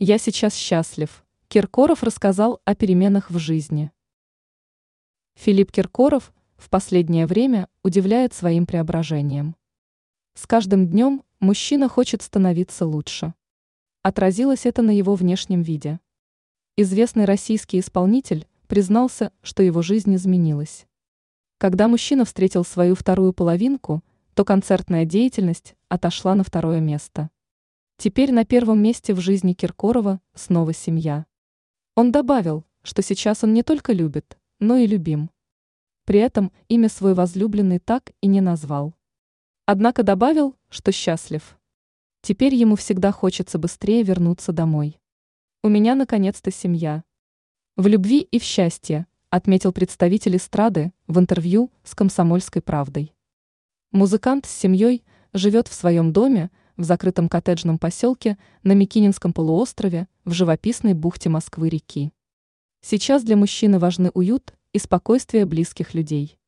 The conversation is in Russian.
Я сейчас счастлив. Киркоров рассказал о переменах в жизни. Филипп Киркоров в последнее время удивляет своим преображением. С каждым днем мужчина хочет становиться лучше. Отразилось это на его внешнем виде. Известный российский исполнитель признался, что его жизнь изменилась. Когда мужчина встретил свою вторую половинку, то концертная деятельность отошла на второе место. Теперь на первом месте в жизни Киркорова снова семья. Он добавил, что сейчас он не только любит, но и любим. При этом имя свой возлюбленный так и не назвал. Однако добавил, что счастлив. Теперь ему всегда хочется быстрее вернуться домой. У меня наконец-то семья. В любви и в счастье, отметил представитель эстрады в интервью с «Комсомольской правдой». Музыкант с семьей живет в своем доме в закрытом коттеджном поселке на Микининском полуострове в живописной бухте Москвы-реки. Сейчас для мужчины важны уют и спокойствие близких людей.